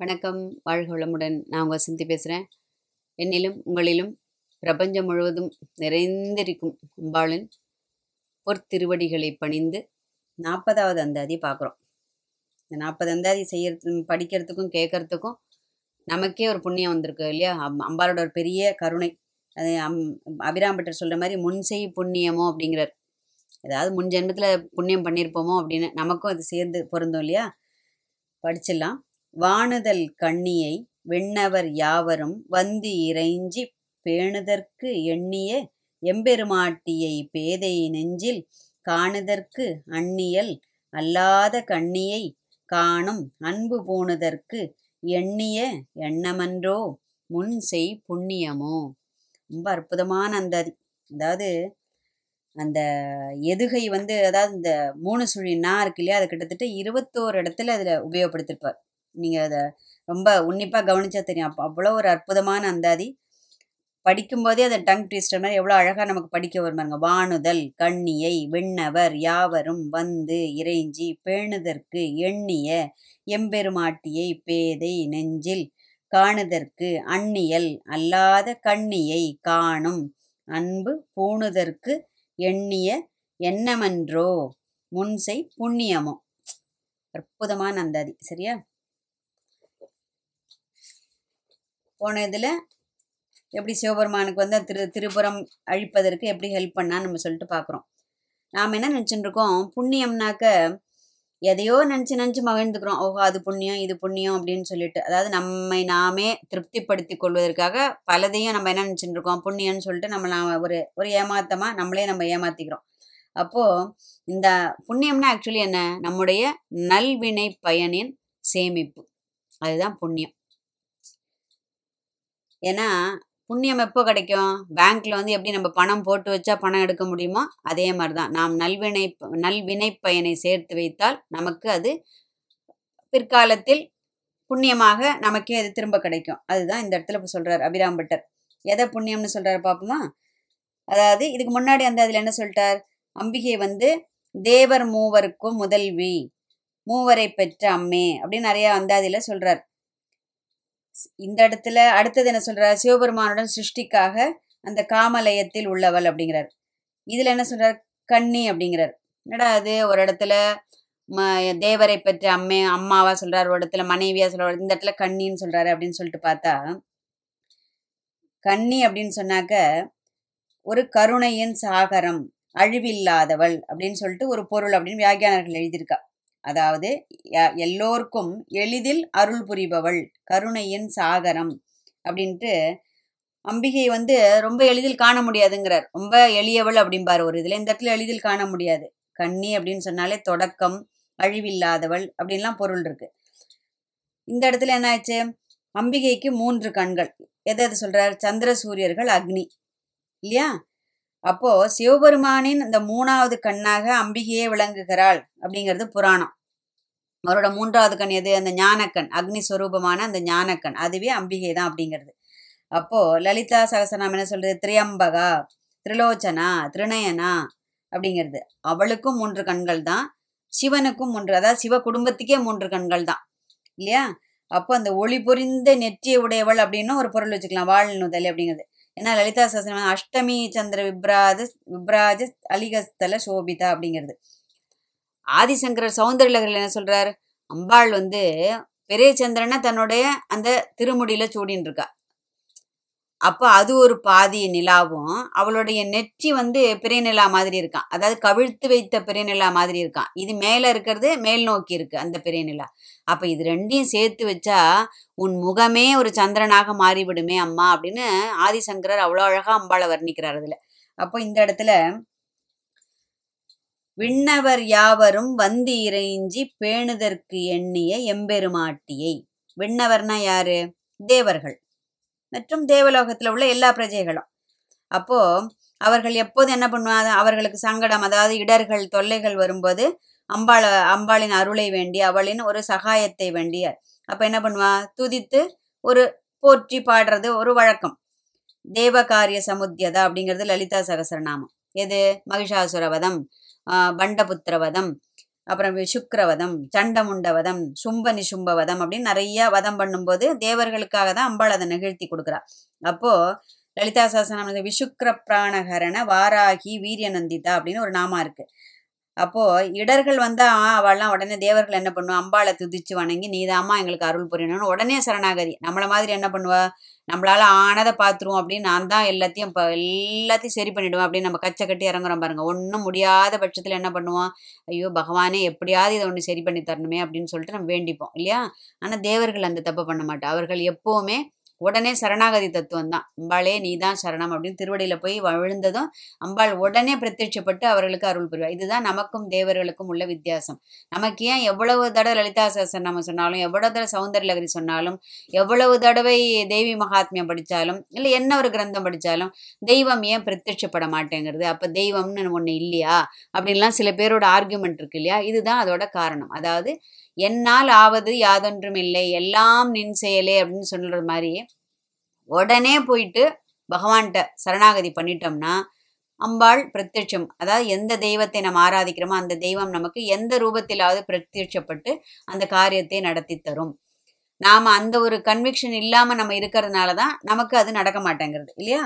வணக்கம். வாழ்க வளமுடன். நான் உங்கள் சிந்தி பேசுகிறேன் என்னிலும் உங்களிலும் பிரபஞ்சம் முழுவதும் நிறைந்திருக்கும் அம்பாளின் பொற்திருவடிகளை பணிந்து நாற்பதாவது அந்தாதி பார்க்குறோம் இந்த நாற்பது அந்தாதி செய்யறது படிக்கிறதுக்கும் கேட்கறதுக்கும் நமக்கே ஒரு புண்ணியம் வந்திருக்கு இல்லையா? அம் அம்பாளோட ஒரு பெரிய கருணை. அது அம் அபிராம்பட்டர் சொல்கிற மாதிரி முன்செய் புண்ணியமோ அப்படிங்கிறார். ஏதாவது முன் ஜென்மத்தில் புண்ணியம் பண்ணியிருப்போமோ அப்படின்னு நமக்கும் அது சேர்ந்து பொருந்தும் இல்லையா? படிச்சிடலாம். வாணுதல் கண்ணியை விண்ணவர் யாவரும் வந்து இறைஞ்சி பேணுதற்கு எண்ணிய எம்பெருமாட்டியை பேதை நெஞ்சில் காணுதற்கு அந்நியல் அல்லாத கண்ணியை காணும் அன்பு பூணுதற்கு எண்ணிய எண்ணமன்றோ முன் செய் புண்ணியமோ. ரொம்ப அற்புதமான அந்த அதாவது அந்த எதுகை வந்து அதாவது இந்த மூணு சுழி நா இருக்கு இல்லையா அது கிட்டத்தட்ட இருபத்தோரு இடத்துல அதில் உபயோகப்படுத்திருப்பார். நீங்கள் அதை ரொம்ப உன்னிப்பாக கவனிச்சா தெரியும். அப்போ அவ்வளோ ஒரு அற்புதமான அந்தாதி. படிக்கும்போதே அதை டங் ட்விஸ்டர் மாதிரி எவ்வளோ அழகாக நமக்கு படிக்க வருமாங்க வாணுதல் கண்ணியை விண்ணவர் யாவரும் வந்து இறைஞ்சி பேணுதற்கு எண்ணிய எம்பெருமாட்டியை பேதை நெஞ்சில் காணுதற்கு அந்நியல் அல்லாத கண்ணியை காணும் அன்பு பூணுதற்கு எண்ணிய எண்ணமன்றோ முன்சை புண்ணியமோ. அற்புதமான அந்தாதி. சரியா? போன இதில் எப்படி சிவபெருமானுக்கு வந்து திரு திருபுறம் அழிப்பதற்கு எப்படி ஹெல்ப் பண்ணான்னு நம்ம சொல்லிட்டு பார்க்குறோம் நாம் என்ன நினச்சிட்டு இருக்கோம்? புண்ணியம்னாக்க எதையோ நினச்சி நினச்சி மகிழ்ந்துக்கிறோம். ஓஹோ அது புண்ணியம் இது புண்ணியம் அப்படின்னு சொல்லிட்டு. அதாவது நம்மை நாமே திருப்திப்படுத்தி கொள்வதற்காக பலதையும் நம்ம என்ன நினச்சிட்டு இருக்கோம்? புண்ணியம்னு சொல்லிட்டு நம்ம நாம் ஒரு ஒரு ஏமாத்தமாக நம்மளே நம்ம ஏமாத்திக்கிறோம். அப்போது இந்த புண்ணியம்னா ஆக்சுவலி என்ன? நம்முடைய நல்வினை பயனின் சேமிப்பு. அதுதான் புண்ணியம். ஏன்னா புண்ணியம் எப்போ கிடைக்கும்? பேங்க்ல வந்து எப்படி நம்ம பணம் போட்டு வச்சா பணம் எடுக்க முடியுமோ அதே மாதிரி தான் நாம் நல்வினை நல்வினை பயனை சேர்த்து வைத்தால் நமக்கு அது பிற்காலத்தில் புண்ணியமாக நமக்கே அது திரும்ப கிடைக்கும். அதுதான் இந்த இடத்துல இப்போ சொல்றார் அபிராம்பட்டர் எதை புண்ணியம்னு சொல்றாரு பார்ப்போமா அதாவது இதுக்கு முன்னாடி அந்த அதில் என்ன சொல்லிட்டார்? அம்பிகை வந்து தேவர் மூவருக்கும் முதல்வி மூவரை பெற்ற அம்மே அப்படின்னு நிறைய அந்தாதியில் சொல்கிறார் இந்த இடத்துல அடுத்தது என்ன சொல்றார்? சிவபெருமானுடன் சிருஷ்டிக்காக அந்த காமலயத்தில் உள்ளவள் அப்படிங்கிறார். இதுல என்ன சொல்றார்? கண்ணி அப்படிங்கிறார். என்னடா அது ஒரு இடத்துல ம தேவரை பற்றி அம்மே அம்மாவா சொல்றாரு. ஒரு இடத்துல மனைவியா சொல்றாரு இந்த இடத்துல கண்ணின்னு சொல்றாரு அப்படின்னு சொல்லிட்டு பார்த்தா கண்ணி அப்படின்னு சொன்னாக்க ஒரு கருணையின் சாகரம் அழிவில்லாதவள் அப்படின்னு சொல்லிட்டு ஒரு பொருள் அப்படின்னு வியாகியானர்கள் எழுதியிருக்கா. அதாவது எல்லோருக்கும் எளிதில் அருள் புரிபவள் கருணையின் சாகரம் அப்படின்ட்டு அம்பிகை வந்து ரொம்ப எளிதில் காண முடியாதுங்கிறார். ரொம்ப எளியவள் அப்படிம்பார் ஒரு இதில். இந்த இடத்துல எளிதில் காண முடியாது. கண்ணி அப்படின்னு சொன்னாலே தொடக்கம் அழிவில்லாதவள் அப்படின்லாம் பொருள் இருக்கு. இந்த இடத்துல என்ன ஆச்சு அம்பிகைக்கு மூன்று கண்கள். எதை எது சொல்றார்? சந்திர சூரியர்கள் அக்னி. இல்லையா? அப்போ சிவபெருமானின் இந்த மூணாவது கண்ணாக அம்பிகையே விளங்குகிறாள் அப்படிங்கிறது புராணம். அவரோட மூன்றாவது கண் எது? அந்த ஞானக்கண் அக்னி ஸ்வரூபமான அந்த ஞானக்கண். அதுவே அம்பிகை தான் அப்படிங்கிறது. அப்போ லலிதா சகசநாமம் என்ன சொல்றது? திரியம்பகா திரிலோச்சனா திருநயனா அப்படிங்கிறது. அவளுக்கும் மூன்று கண்கள் தான் சிவனுக்கும் மூன்று அதாவது சிவ குடும்பத்துக்கே மூன்று கண்கள் தான். இல்லையா? அப்போ அந்த ஒளி பொறிந்த நெற்றியை உடையவள் அப்படின்னு ஒரு பொருள் வச்சுக்கலாம். வாழ்நுதல் அப்படிங்கிறது. ஏன்னா லலிதா சகசனம் அஷ்டமி சந்திர விப்ராஜ விப்ராஜ அலிகஸ்தல சோபிதா அப்படிங்கிறது. ஆதிசங்கரர் சௌந்தரலகரில் என்ன சொல்றார்? அம்பாள் வந்து பெரிய சந்திரனை தன்னுடைய அந்த திருமுடியில சூடின்னு இருக்கா அப்போ அது ஒரு பாதி நிலாவும் அவளுடைய நெற்றி வந்து பெரிய நிலா மாதிரி இருக்கான். அதாவது கவிழ்த்து வைத்த பெரிய நிலா மாதிரி இருக்கான். இது மேலே இருக்கிறது மேல் நோக்கி இருக்கு அந்த பெரிய நிலா. அப்போ இது ரெண்டையும் சேர்த்து வச்சா உன் முகமே ஒரு சந்திரனாக மாறிவிடுமே அம்மா அப்படின்னு ஆதிசங்கரர் அவ்வளோ அழகாக அம்பாளை வர்ணிக்கிறார் அதில். அப்போ இந்த இடத்துல விண்ணவர் யாவரும் வந்து இறைஞ்சி பேணுதற்கு எண்ணிய எம்பெருமாட்டியை. விண்ணவர்னா யாரு? தேவர்கள். மற்றும் தேவலோகத்தில் உள்ள எல்லா பிரஜைகளும். அப்போ அவர்கள் எப்போது என்ன பண்ணுவாங்க? அவர்களுக்கு சங்கடம் அதாவது இடர்கள் தொல்லைகள் வரும்போது அம்பாள அம்பாளின் அருளை வேண்டி அவளின் ஒரு சகாயத்தை வேண்டி அப்போ என்ன பண்ணுவா? துதித்து ஒரு போற்றி பாடுறது ஒரு வழக்கம். தேவகாரிய சமுத்தியதா அப்படிங்கிறது லலிதா சகசரநாமம். எது? மகிஷாசுரவதம் பண்டபுத்திரவதம் அப்புறம் சுக்கரவதம் சண்டமுண்டவதம் சும்பனி சும்பவதம் அப்படின்னு நிறைய வதம் பண்ணும்போது தேவர்களுக்காக தான் அம்பாள் அதை நிகழ்த்தி கொடுக்குறா. அப்போ லலிதா சாசனம் விசுக்கர பிராணகரண வாராகி வீரியநந்திதா அப்படின்னு ஒரு நாமா இருக்கு. அப்போது இடர்கள் வந்தால் அவள்லாம் உடனே தேவர்கள் என்ன பண்ணுவா? அம்பாளை துதிச்சு வணங்கி நீதாம்மா எங்களுக்கு அருள் புரியணும்னு உடனே சரணாகதி. நம்மளை மாதிரி என்ன பண்ணுவா? நம்மளால ஆனதை பார்த்துருவோம் அப்படின்னு நான் தான் எல்லாத்தையும் இப்போ எல்லாத்தையும் சரி பண்ணிவிடுவேன் அப்படின்னு நம்ம கச்சை கட்டி இறங்குறோம் பாருங்க. ஒன்றும் முடியாத பட்சத்தில் என்ன பண்ணுவோம்? ஐயோ பகவானே எப்படியாவது இதை ஒன்று சரி பண்ணி தரணுமே அப்படின்னு சொல்லிட்டு நம்ம வேண்டிப்போம் இல்லையா? ஆனால் தேவர்கள் அந்த தப்பு பண்ண மாட்டோம் அவர்கள் எப்போவுமே உடனே சரணாகதி தத்துவம் தான் அம்பாளே நீ தான் சரணம் அப்படின்னு திருவடியில் போய் விழுந்ததும் அம்பாள் உடனே பிரத்யட்சப்பட்டு அவர்களுக்கு அருள் புரிவார் இதுதான் நமக்கும் தேவர்களுக்கும் உள்ள வித்தியாசம். நமக்கு ஏன் எவ்வளவு தடவை லலிதா நம்ம சொன்னாலும் எவ்வளவு தடவை சௌந்தர்யலகரி சொன்னாலும் எவ்வளவு தடவை தேவி மகாத்மியம் படித்தாலும் இல்லை என்ன ஒரு கிரந்தம் படித்தாலும் தெய்வம் ஏன் பிரத்யட்சப்பட மாட்டேங்கிறது? அப்போ தெய்வம்னு ஒன்று இல்லையா? அப்படின்லாம் சில பேரோட ஆர்கியூமெண்ட் இருக்கு இல்லையா? இதுதான் அதோட காரணம். அதாவது என்னால் ஆவது யாதொன்றும் இல்லை எல்லாம் நின் செயலே அப்படின்னு சொல்ற மாதிரி உடனே போயிட்டு பகவான்கிட்ட சரணாகதி பண்ணிட்டோம்னா அம்பாள் பிரத்யட்சம். அதாவது எந்த தெய்வத்தை நம்ம ஆராதிக்கிறோமோ அந்த தெய்வம் நமக்கு எந்த ரூபத்திலாவது பிரத்யட்சப்பட்டு அந்த காரியத்தை நடத்தி தரும். நாம் அந்த ஒரு கன்விக்ஷன் இல்லாமல் நம்ம இருக்கிறதுனால தான் நமக்கு அது நடக்க மாட்டேங்கிறது இல்லையா?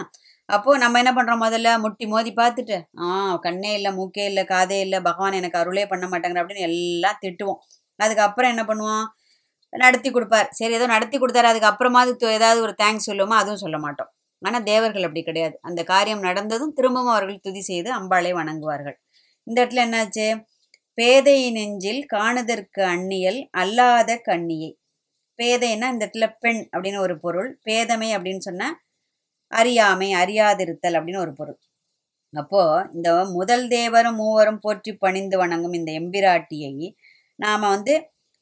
அப்போது நம்ம என்ன பண்ணுறோம் முதல்ல? முட்டி மோதி பார்த்துட்டு ஆ கண்ணே இல்லை மூக்கே இல்லை காதே இல்லை பகவான் எனக்கு அருளே பண்ண மாட்டேங்கிற அப்படின்னு எல்லாம் திட்டுவோம். அதுக்கப்புறம் என்ன பண்ணுவோம்? நடத்தி கொடுப்பார். சரி ஏதோ நடத்தி கொடுத்தாரு. அதுக்கப்புறமா அது ஏதாவது ஒரு தேங்க்ஸ் சொல்லுவோமோ அதுவும் சொல்ல மாட்டோம். ஆனால் தேவர்கள் அப்படி கிடையாது. அந்த காரியம் நடந்ததும் திரும்பவும் அவர்கள் துதி செய்து அம்பாளை வணங்குவார்கள். இந்த இடத்துல என்னாச்சு? பேதை நெஞ்சில் காணுதற்கு அந்நியல் அல்லாத கண்ணியை. பேதைன்னா இந்த இடத்துல பெண் அப்படின்னு ஒரு பொருள். பேதமை அப்படின்னு சொன்ன அறியாமை அறியாதிருத்தல் அப்படின்னு ஒரு பொருள். அப்போ இந்த முதல் தேவரும் மூவரும் போற்றி பணிந்து வணங்கும் இந்த எம்பிராட்டியை நாம் வந்து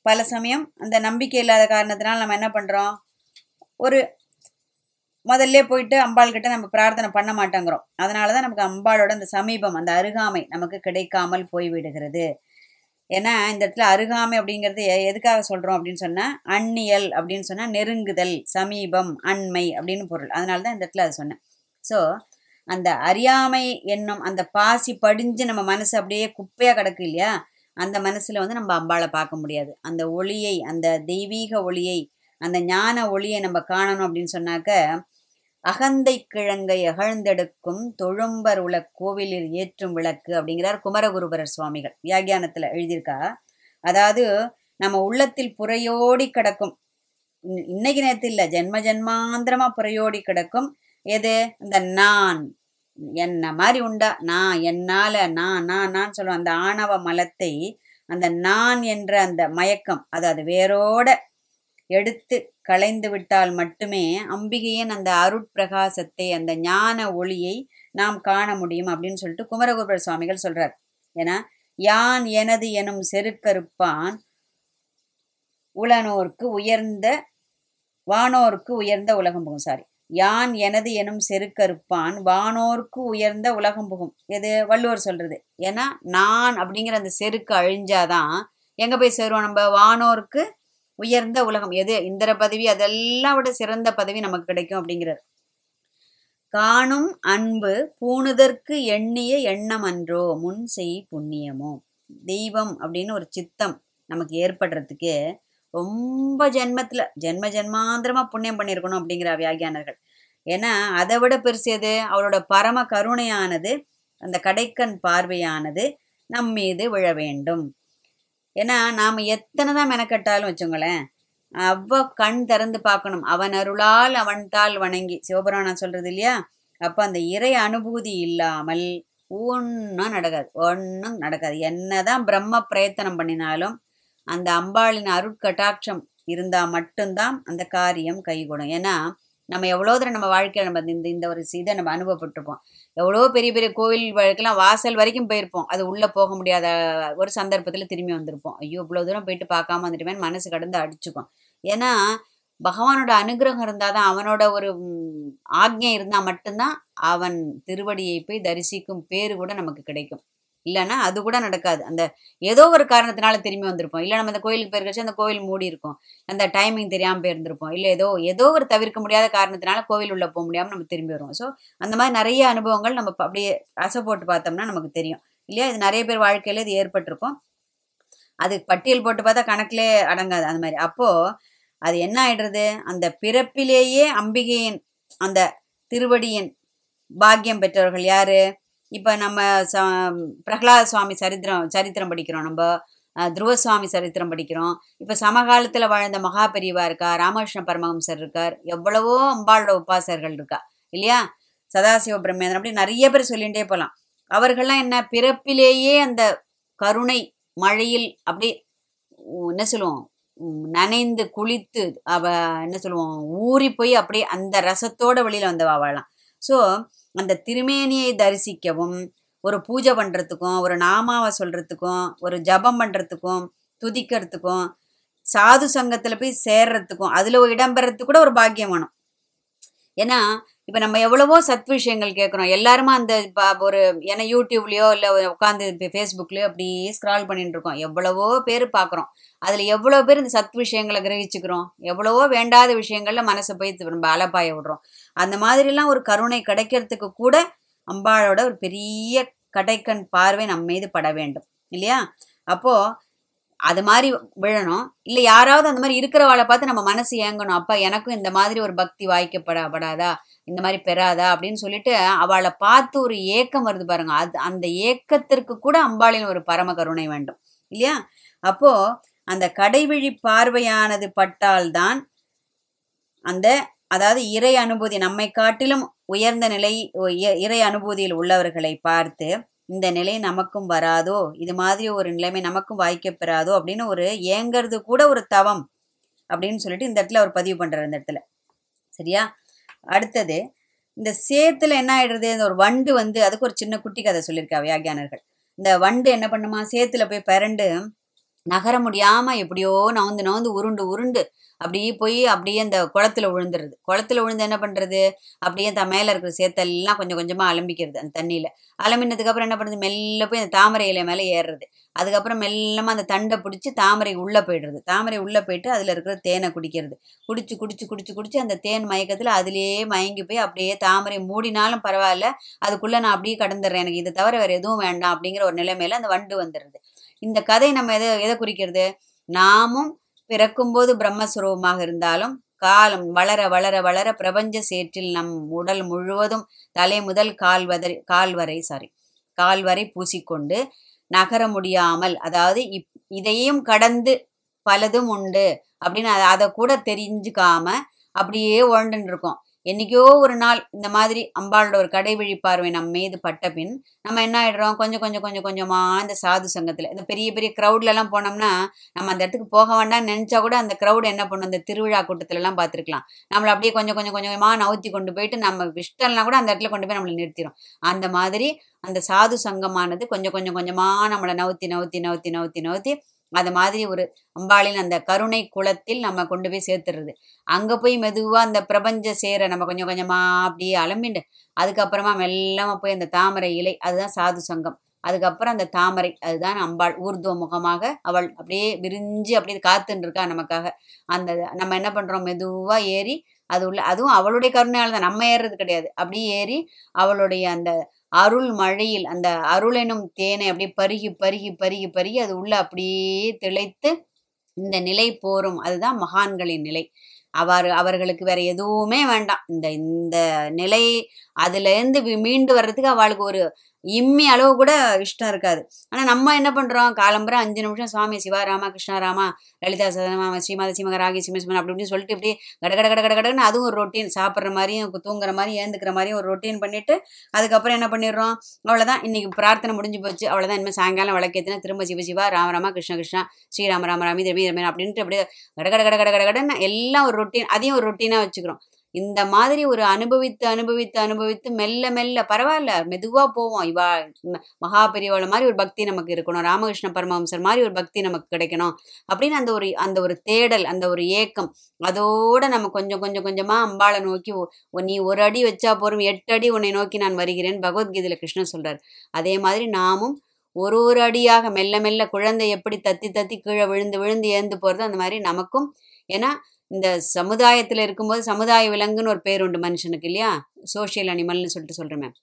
பல சமயம் அந்த நம்பிக்கை இல்லாத காரணத்தினால் நம்ம என்ன பண்ணுறோம் ஒரு முதல்ல போயிட்டு அம்பாள் கிட்ட நம்ம பிரார்த்தனை பண்ண மாட்டேங்கிறோம். அதனால தான் நமக்கு அம்பாளோட அந்த சமீபம் அந்த அருகாமை நமக்கு கிடைக்காமல் போய்விடுகிறது ஏன்னா இந்த இடத்துல அருகாமை அப்படிங்கிறது எதுக்காக சொல்கிறோம் அப்படின்னு சொன்னால் அந்நியல் அப்படின்னு சொன்னால் நெருங்குதல் சமீபம் அண்மை அப்படின்னு பொருள். அதனால தான் இந்த இடத்துல அதை சொன்னேன். ஸோ அந்த அறியாமை என்னும் அந்த பாசி படிஞ்சு நம்ம மனசு அப்படியே குப்பையாக கிடக்கு இல்லையா? அந்த மனசில் வந்து நம்ம அம்பாளை பார்க்க முடியாது. அந்த ஒளியை அந்த தெய்வீக ஒளியை அந்த ஞான ஒளியை நம்ம காணணும் அப்படின்னு சொன்னாக்க அகந்தை கிழங்கை அகழ்ந்தெடுக்கும் தொழும்பர் உல கோவிலில் ஏற்றும் விளக்கு அப்படிங்கிறார் குமரகுருபரர் சுவாமிகள். வியாகியானத்தில் எழுதியிருக்கா அதாவது நம்ம உள்ளத்தில் புறையோடி கிடக்கும். இன்னைக்கு நேரத்தில் இல்லை ஜென்ம ஜென்மாந்திரமாக புறையோடி கிடக்கும். எது? இந்த நான். என்ன மாதிரி உண்டா? நான் என்னால நான் நான் நான் சொல்லுவேன் அந்த ஆணவ மலத்தை அந்த நான் என்ற அந்த மயக்கம் அது அது வேரோட எடுத்து களைந்து விட்டால் மட்டுமே அம்பிகையின் அந்த அருட்பிரகாசத்தை அந்த ஞான ஒளியை நாம் காண முடியும் அப்படின்னு சொல்லிட்டு குமரகோபுர சுவாமிகள் சொல்றார். ஏன்னா யான் எனது எனும் செருக்கருப்பான் உளனோர்க்கு உயர்ந்த வானோர்க்கு உயர்ந்த உலகம் புகும். சாரி யான் எனது எனும் செருக்கருப்பான் வானோர்க்கு உயர்ந்த உலகம் புகும். எது? வள்ளுவர் சொல்றது. ஏன்னா நான் அப்படிங்கிற அந்த செருக்கு அழிஞ்சாதான் எங்க போய் சேருவோம் நம்ம? வானோர்க்கு உயர்ந்த உலகம். எது? இந்திர பதவி அதெல்லாம் விட சிறந்த பதவி நமக்கு கிடைக்கும் அப்படிங்கிறார். காணும் அன்பு பூணுதற்கு எண்ணிய எண்ணம் அன்றோ முன் செய் புண்ணியமோ. தெய்வம் அப்படின்னு ஒரு சித்தம் நமக்கு ஏற்படுறதுக்கு ரொம்ப ஜென்மத்தில் ஜென்ம ஜென்மாந்திரமாக புண்ணியம் பண்ணியிருக்கணும் அப்படிங்கிற வியாகியானர்கள் ஏன்னா அதை விட பெருசியது அவரோட அவளோட பரம கருணையானது அந்த கடைக்கண் பார்வையானது நம் மீது விழ வேண்டும். ஏன்னா நாம் எத்தனை தான் மெனக்கட்டாலும் வச்சுங்களேன் அவ்வ கண் திறந்து பார்க்கணும். அவன் அருளால் அவன் தாள் வணங்கி சிவபுராணம் சொல்கிறது இல்லையா? அப்போ அந்த இறை அனுபூதி இல்லாமல் ஒன்றும் நடக்காது ஒன்றும் நடக்காது. என்னதான் பிரம்ம பிரயத்தனம் பண்ணினாலும் அந்த அம்பாளின் அருட்கட்டாட்சம் இருந்தால் மட்டும்தான் அந்த காரியம் கைகூடும். ஏன்னா நம்ம எவ்வளோ தடவை நம்ம வாழ்க்கையில் நம்ம இந்த இந்த ஒரு இதை நம்ம அனுபவப்பட்டிருப்போம். எவ்வளோ பெரிய பெரிய கோவில் வழக்கெல்லாம் வாசல் வரைக்கும் போயிருப்போம். அது உள்ளே போக முடியாத ஒரு சந்தர்ப்பத்தில் திரும்பி வந்திருப்போம். ஐயோ இவ்வளோ தூரம் போயிட்டு பார்க்காம வந்துட்டுமே மனசு கடந்து அடிச்சுக்கும். ஏன்னா பகவானோட அனுகிரகம் இருந்தால் தான் அவனோட ஒரு ஆக்ஞை இருந்தால் மட்டும்தான் அவன் திருவடியை போய் தரிசிக்கும் பேரு கூட நமக்கு கிடைக்கும். இல்லைன்னா அது கூட நடக்காது. அந்த ஏதோ ஒரு காரணத்தினால திரும்பி வந்திருப்போம். இல்லை நம்ம அந்த கோயிலுக்கு போயிருக்கச்சு அந்த கோயில் மூடி இருக்கும். அந்த டைமிங் தெரியாமல் போயிருந்திருப்போம். இல்லை ஏதோ ஏதோ ஒரு தவிர்க்க முடியாத காரணத்தினால கோவில் உள்ள போக முடியாமல் நம்ம திரும்பி வருவோம். ஸோ அந்த மாதிரி நிறைய அனுபவங்கள் நம்ம அப்படியே அசை போட்டு பார்த்தோம்னா நமக்கு தெரியும். இல்லையா? இது நிறைய பேர் வாழ்க்கையில் இது ஏற்பட்டிருக்கும். அது பட்டியல் போட்டு பார்த்தா கணக்கிலே அடங்காது. அந்த மாதிரி. அப்போது அது என்ன ஆயிடுறது? அந்த பிறப்பிலேயே அம்பிகையின் அந்த திருவடியின் பாக்கியம் பெற்றவர்கள் யாரு? இப்போ நம்ம ச பிரகலாத சுவாமி சரித்திரம் சரித்திரம் படிக்கிறோம் நம்ம. துருவ சுவாமி சரித்திரம் படிக்கிறோம். இப்போ சமகாலத்தில் வாழ்ந்த மகா பெரியவா இருக்கா? ராமகிருஷ்ண பரமஹம்சர் இருக்கார். எவ்வளவோ அம்பாளோட உபாசர்கள் இருக்கா? இல்லையா? சதாசிவ பிரம்மேந்திரன் அப்படி நிறைய பேர் சொல்லிகிட்டே போகலாம் அவர்கள்லாம் என்ன பிறப்பிலேயே அந்த கருணை மழையில் அப்படி என்ன சொல்லுவோம்? நனைந்து குளித்து அவ என்ன சொல்லுவோம்? ஊறி போய் அப்படியே அந்த ரசத்தோட வெளியில் வந்து வாழலாம். ஸோ அந்த திருமேனியை தரிசிக்கவும் ஒரு பூஜை பண்ணுறதுக்கும் ஒரு நாமாவை சொல்கிறதுக்கும் ஒரு ஜபம் பண்ணுறதுக்கும் துதிக்கிறதுக்கும் சாது சங்கத்தில் போய் சேர்றதுக்கும் அதில் இடம்பெறத்துக்கு கூட ஒரு பாக்கியம் வேணும். ஏன்னா இப்போ நம்ம எவ்வளவோ சத் விஷயங்கள் கேட்குறோம் எல்லாருமே அந்த ப- ஒரு ஏன்னா யூடியூப்லேயோ இல்லை உட்காந்து ஃபேஸ்புக்லேயோ அப்படியே ஸ்க்ரால் பண்ணிட்டு இருக்கோம் எவ்வளவோ பேர் பார்க்குறோம் அதில் எவ்வளோ பேர் இந்த சத் விஷயங்களை கிரகிச்சுக்கிறோம். எவ்வளவோ வேண்டாத விஷயங்களில் மனசை போய் நம்ம அலப்பாய விடுறோம். அந்த மாதிரிலாம் ஒரு கருணை கிடைக்கிறதுக்கு கூட அம்பாளோட ஒரு பெரிய கடைக்கண் பார்வை நம்ம மீது பட வேண்டும். இல்லையா? அப்போது அது மாதிரி விழணும். இல்லை யாராவது அந்த மாதிரி இருக்கிறவாளை பார்த்து நம்ம மனசு ஏங்கணும். அப்பா எனக்கும் இந்த மாதிரி ஒரு பக்தி வாய்க்கப்படப்படாதா இந்த மாதிரி பெறாதா? அப்படின்னு சொல்லிட்டு அவளை பார்த்து ஒரு ஏக்கம் வருது பாருங்க. அது அந்த ஏக்கத்திற்கு கூட அம்பாளின் ஒரு பரம கருணை வேண்டும். இல்லையா? அப்போ அந்த கடைவிழி பார்வையானது பட்டால்தான் அந்த அதாவது இறை அனுபூதி நம்மை காட்டிலும் உயர்ந்த நிலை இறை அனுபூதியில் உள்ளவர்களை பார்த்து இந்த நிலை நமக்கும் வராதோ? இது மாதிரி ஒரு நிலைமை நமக்கும் வாய்க்க பெறாதோ அப்படின்னு ஒரு ஏங்கிறது கூட ஒரு தவம் அப்படின்னு சொல்லிட்டு இந்த இடத்துல அவர் பதிவு பண்ணுறாரு இந்த இடத்துல. சரியா? அடுத்தது இந்த சேத்துல என்ன ஆயிடுறது? இந்த ஒரு வண்டு வந்து அதுக்கு ஒரு சின்ன குட்டி கதை சொல்லியிருக்கா வியாகியானர்கள் இந்த வண்டு என்ன பண்ணுமா? சேத்துல போய் பிறண்டு நகர முடியாம எப்படியோ நவுந்து நவுந்து உருண்டு உருண்டு அப்படியே போய் அப்படியே அந்த குளத்துல விழுந்துருது குளத்துல விழுந்து என்ன பண்றது? அப்படியே த மேல இருக்கிற சேத்தெல்லாம் கொஞ்சம் கொஞ்சமா அலம்பிக்கிறது அந்த தண்ணியில அலம்பினதுக்கு அப்புறம் என்ன பண்ணுறது? மெல்ல போய் அந்த தாமரை இலை மேலே ஏறுறது அதுக்கப்புறம் மெல்லமா அந்த தண்டை பிடிச்சி தாமரை உள்ள போயிடுறது. தாமரை உள்ள போயிட்டு அதுல இருக்கிற தேனை குடிக்கிறது. குடிச்சு குடிச்சு குடிச்சு குடிச்சு அந்த தேன் மயக்கத்துல அதுலயே மயங்கி போய் அப்படியே தாமரை மூடினாலும் பரவாயில்ல. அதுக்குள்ள நான் அப்படியே கடந்துடுறேன் எனக்கு இதை தவிர வேற எதுவும் வேண்டாம் அப்படிங்கிற ஒரு நிலைமையில அந்த வண்டு வந்துடுது இந்த கதை நம்ம எதை எதை குறிக்கிறது? நாமும் பிறக்கும்போது பிரம்மஸ்வரூபமாக இருந்தாலும் காலம் வளர வளர வளர பிரபஞ்ச சேற்றில் நம் உடல் முழுவதும் தலை முதல் கால் வரை கால் வரை சாரி கால் வரை பூசிக்கொண்டு நகர முடியாமல் அதாவது இப் இதையும் கடந்து பலதும் உண்டு அப்படின்னு அதை கூட தெரிஞ்சுக்காம அப்படியே உழண்டுன்னு இருக்கோம். என்னைக்கோ ஒரு நாள் இந்த மாதிரி அம்பாளோட ஒரு கடைவிழி பார்வை நம்ம மீது பட்ட பின் நம்ம என்ன ஆயிடுறோம்? கொஞ்சம் கொஞ்சம் கொஞ்சம் கொஞ்சமாக இந்த சாது சங்கத்தில் இந்த பெரிய பெரிய க்ரௌட்லலாம் போனோம்னா நம்ம அந்த இடத்துக்கு போக வேண்டாம்னு நினச்சா கூட அந்த க்ரௌட் என்ன பண்ணும்? இந்த திருவிழா கூட்டத்திலலாம் பார்த்துருக்கலாம். நம்மளை அப்படியே கொஞ்சம் கொஞ்சம் கொஞ்சமாக நவுத்தி கொண்டு போயிட்டு நம்ம இஷ்டம்லாம் கூட அந்த இடத்துல கொண்டு போய் நம்மளை நிறுத்திடும் அந்த மாதிரி அந்த சாது சங்கமானது கொஞ்சம் கொஞ்சம் கொஞ்சமாக நம்மளை நவுத்தி நவுத்தி நவுத்தி நவுத்தி நவுத்தி அது மாதிரி ஒரு அம்பாளின் அந்த கருணை குளத்தில் நம்ம கொண்டு போய் சேர்த்துடுறது அங்க போய் மெதுவா அந்த பிரபஞ்ச சேர நம்ம கொஞ்சம் கொஞ்சமா அப்படியே அலம்பிண்டு அதுக்கப்புறமா மெல்லமா போய் அந்த தாமரை இலை அதுதான் சாது சங்கம். அதுக்கப்புறம் அந்த தாமரை அதுதான் அம்பாள் ஊர்துவ முகமாக அவள் அப்படியே விரிஞ்சு அப்படியே காத்துன்னு இருக்கா நமக்காக. அந்த நம்ம என்ன பண்றோம்? மெதுவா ஏறி அது உள்ள அதுவும் அவளுடைய கருணையால் தான் நம்ம ஏறுறது கிடையாது. அப்படியே ஏறி அவளுடைய அந்த அருள் மழையில் அந்த அருள் எனும் தேனை அப்படியே பருகி பருகி பருகி பருகி அது உள்ள அப்படியே திளைத்து இந்த நிலை போரும். அதுதான் மகான்களின் நிலை. அவர் அவர்களுக்கு வேற எதுவுமே வேண்டாம். இந்த இந்த நிலை அதுலேருந்து மீண்டு வர்றதுக்கு அவளுக்கு ஒரு இம்மி அளவு கூட இஷ்டம் இருக்காது. ஆனால் நம்ம என்ன பண்ணுறோம் காலம்பரம் அஞ்சு நிமிஷம் சுவாமி சிவா ராமா கிருஷ்ணா ராமா லலிதா சதனமா ஸ்ரீமாத சீமக ராகி சிம்மன் அப்படி இப்படின்னு சொல்லிட்டு இப்படி கட கட கட கட கடன்னு அதுவும் ஒரு ரொட்டீன் சாப்பிட்ற மாதிரியும் தூங்குற மாதிரியும் ஏந்துக்கிற மாதிரியும் ஒரு ரொட்டீன் பண்ணிவிட்டு அதுக்கப்புறம் என்ன பண்ணிடுறோம்? அவ்வளோதான் இன்னைக்கு பிரார்த்தனை முடிஞ்சு போச்சு. அவ்வளோதான் இனிமேல் சாயங்காலம் விளக்கேத்தினா திரும்ப சிவ சிவா ராம ராமா கிருஷ்ண கிருஷ்ணா ஸ்ரீராம ராம ராமி ரமி ரமேன் அப்படின்ட்டு அப்படியே கட கட கட கட கட கடன்னு எல்லாம் ஒரு ரொட்டீன் அதையும் ஒரு ரொட்டீனாக வச்சுக்கிறோம். இந்த மாதிரி ஒரு அனுபவித்து அனுபவித்து அனுபவித்து மெல்ல மெல்ல பரவாயில்ல மெதுவா போவோம். இவா ம- மகா பெரியவள மாதிரி ஒரு பக்தி நமக்கு இருக்கணும். ராமகிருஷ்ண பரமஹம்சர் மாதிரி ஒரு பக்தி நமக்கு கிடைக்கணும். அப்படின்னு அந்த ஒரு அந்த ஒரு தேடல் அந்த ஒரு ஏக்கம் அதோட நம்ம கொஞ்சம் கொஞ்சம் கொஞ்சமா அம்பாளை நோக்கி ஒ- நீ ஒரு அடி வச்சா போறும் எட்டு அடி உன்னை நோக்கி நான் வருகிறேன். பகவத்கீதையில கிருஷ்ணன் சொல்கிறார் அதே மாதிரி நாமும் ஒரு ஒரு அடியாக மெல்ல மெல்ல குழந்தை எப்படி தத்தி தத்தி கீழே விழுந்து விழுந்து ஏந்து போறது அந்த மாதிரி நமக்கும் ஏன்னா இந்த சமுதாயத்தில் இருக்கும்போது சமுதாய விலங்குன்னு ஒரு பேர் உண்டு மனுஷனுக்கு இல்லையா? சோஷியல் அனிமல்னு சொல்லிட்டு சொல்கிறேன்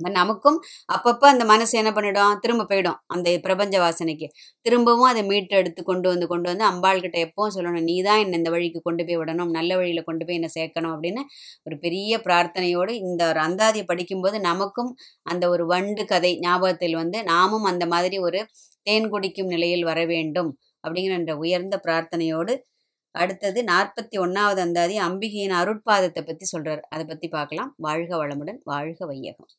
நமக்கும் அப்பப்போ அந்த மனசு என்ன பண்ணிடும்? திரும்ப போயிடும் அந்த பிரபஞ்ச வாசனைக்கு. திரும்பவும் அதை மீட்டு எடுத்து கொண்டு வந்து கொண்டு வந்து அம்பாள் கிட்ட எப்பவும் சொல்லணும் நீ தான் என்னை இந்த வழிக்கு கொண்டு போய் விடணும் நல்ல வழியில் கொண்டு போய் என்னை சேர்க்கணும் அப்படின்னு ஒரு பெரிய பிரார்த்தனையோடு இந்த ஒரு அந்தாதியை படிக்கும்போது நமக்கும் அந்த ஒரு வண்டு கதை ஞாபகத்தில் வந்து நாமும் அந்த மாதிரி ஒரு தேன் குடிக்கும் நிலையில் வர வேண்டும் அப்படிங்கிற உயர்ந்த பிரார்த்தனையோடு அடுத்தது நாற்பத்தி ஒன்றாவது அந்தாதி அம்பிகையின் அருட்பாதத்தை பற்றி சொல்கிறார் அதை பற்றி பார்க்கலாம். வாழ்க வளமுடன் வாழ்க வையகம்.